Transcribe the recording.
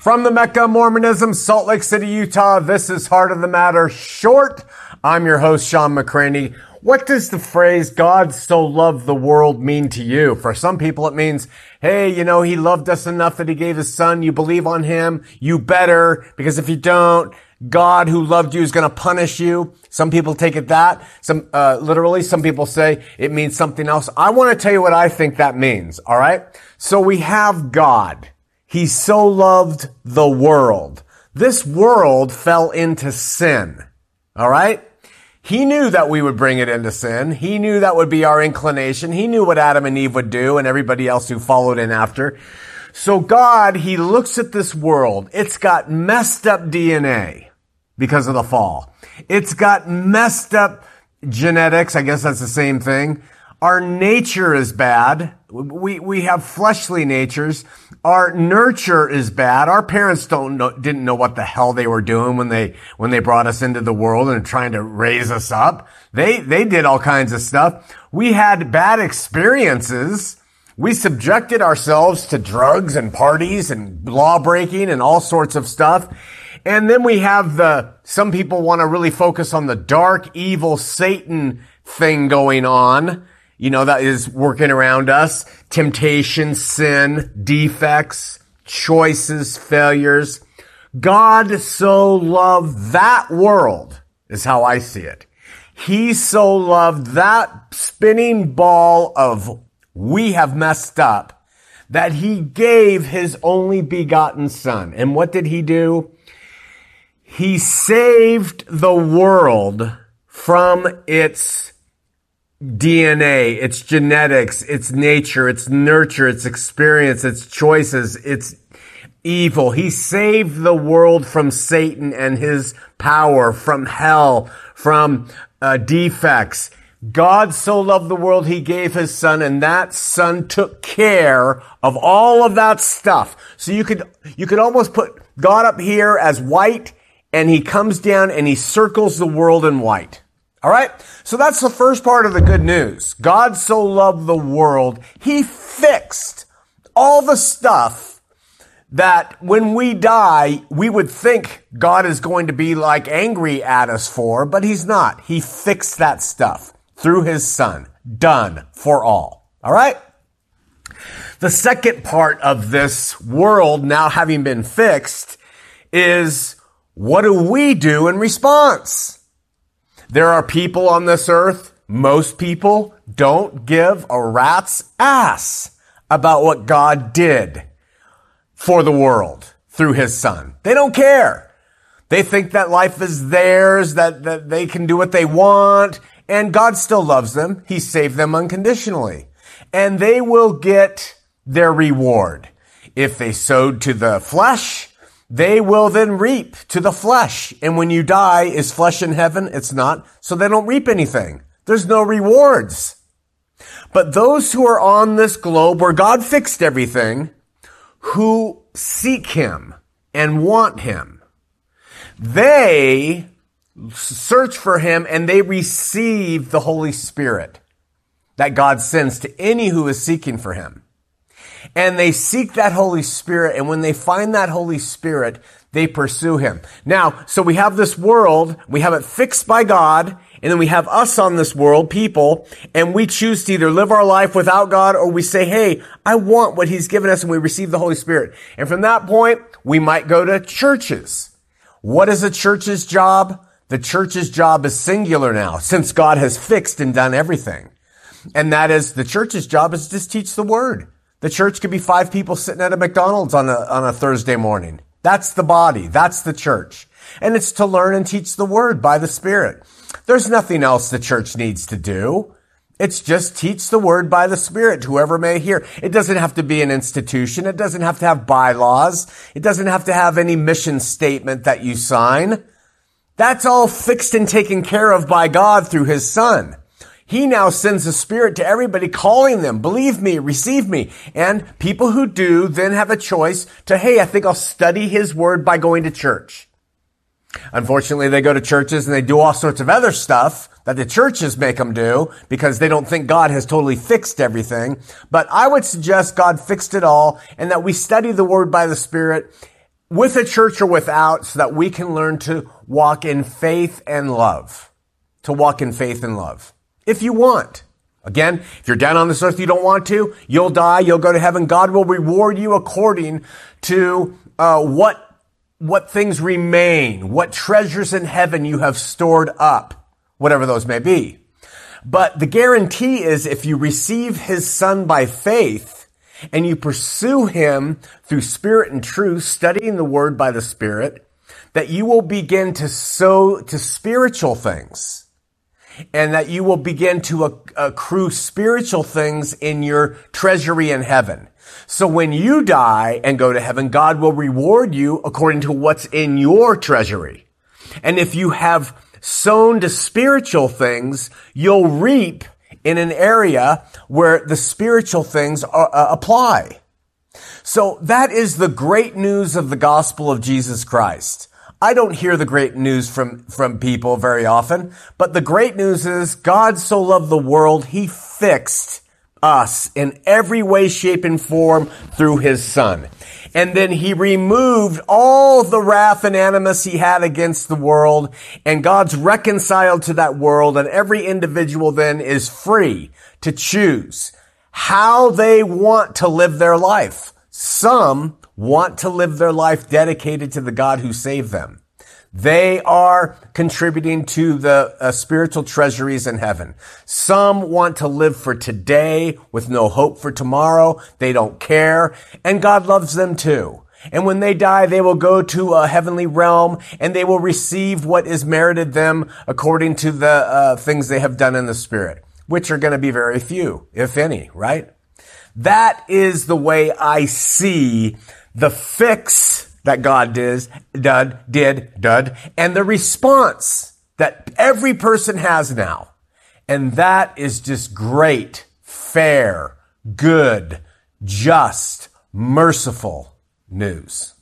From the Mecca Mormonism, Salt Lake City, Utah, this is Heart of the Matter Short. I'm your host, Sean McCraney. What does the phrase God so loved the world mean to you? For some people, it means, hey, you know, he loved us enough that he gave his son. You believe on him. You better, because if you don't, God who loved you is going to punish you. Some people take it that. Some, uh, literally, some people say it means something else. I want to tell you what I think that means. All right. So we have God. He so loved the world. This world fell into sin. All right. He knew that we would bring it into sin. He knew that would be our inclination. He knew what Adam and Eve would do and everybody else who followed in after. So God, He looks at this world. It's got messed up DNA because of the fall. It's got messed up genetics. I guess that's the same thing. Our nature is bad. We, we have fleshly natures. Our nurture is bad. Our parents don't know, didn't know what the hell they were doing when they, when they brought us into the world and trying to raise us up. They, they did all kinds of stuff. We had bad experiences. We subjected ourselves to drugs and parties and law breaking and all sorts of stuff. And then we have the, some people want to really focus on the dark, evil Satan thing going on you know, that is working around us. Temptation, sin, defects, choices, failures. God so loved that world is how I see it. He so loved that spinning ball of we have messed up that he gave his only begotten son. And what did he do? He saved the world from its DNA, it's genetics, it's nature, it's nurture, it's experience, it's choices, it's evil. He saved the world from Satan and his power, from hell, from uh, defects. God so loved the world, he gave his son, and that son took care of all of that stuff. So you could, you could almost put God up here as white, and he comes down and he circles the world in white. All right. So that's the first part of the good news. God so loved the world. He fixed all the stuff that when we die, we would think God is going to be like angry at us for, but he's not. He fixed that stuff through his son. Done for all. All right. The second part of this world now having been fixed is what do we do in response? There are people on this earth, most people don't give a rat's ass about what God did for the world through his son. They don't care. They think that life is theirs, that, that they can do what they want, and God still loves them. He saved them unconditionally. And they will get their reward. If they sowed to the flesh, they will then reap to the flesh. And when you die, is flesh in heaven? It's not. So they don't reap anything. There's no rewards. But those who are on this globe where God fixed everything, who seek Him and want Him, they search for Him and they receive the Holy Spirit that God sends to any who is seeking for Him and they seek that Holy Spirit. And when they find that Holy Spirit, they pursue Him. Now, so we have this world, we have it fixed by God, and then we have us on this world, people, and we choose to either live our life without God or we say, hey, I want what He's given us and we receive the Holy Spirit. And from that point, we might go to churches. What is a church's job? The church's job is singular now since God has fixed and done everything. And that is the church's job is to just teach the word. The church could be five people sitting at a McDonald's on a, on a Thursday morning. That's the body. That's the church. And it's to learn and teach the word by the Spirit. There's nothing else the church needs to do. It's just teach the word by the Spirit, whoever may hear. It doesn't have to be an institution. It doesn't have to have bylaws. It doesn't have to have any mission statement that you sign. That's all fixed and taken care of by God through His Son. He now sends the Spirit to everybody calling them, believe me, receive me. And people who do then have a choice to, hey, I think I'll study His Word by going to church. Unfortunately, they go to churches and they do all sorts of other stuff that the churches make them do because they don't think God has totally fixed everything. But I would suggest God fixed it all and that we study the Word by the Spirit with a church or without so that we can learn to walk in faith and love. To walk in faith and love. If you want. Again, if you're down on this earth, you don't want to, you'll die, you'll go to heaven. God will reward you according to uh, what what things remain, what treasures in heaven you have stored up, whatever those may be. But the guarantee is if you receive his son by faith and you pursue him through spirit and truth, studying the word by the spirit, that you will begin to sow to spiritual things and that you will begin to accrue spiritual things in your treasury in heaven. So when you die and go to heaven, God will reward you according to what's in your treasury. And if you have sown to spiritual things, you'll reap in an area where the spiritual things are, uh, apply. So that is the great news of the gospel of Jesus Christ. I don't hear the great news from, from people very often, but the great news is God so loved the world, he fixed us in every way, shape, and form through his son. And then he removed all the wrath and animus he had against the world, and God's reconciled to that world, and every individual then is free to choose how they want to live their life. Some want to live their life dedicated to the God who saved them. They are contributing to the uh, spiritual treasuries in heaven. Some want to live for today with no hope for tomorrow. They don't care. And God loves them too. And when they die, they will go to a heavenly realm and they will receive what is merited them according to the uh, things they have done in the spirit, which are going to be very few, if any, right? That is the way I see the fix that God did, did, did, did, and the response that every person has now. And that is just great, fair, good, just, merciful news.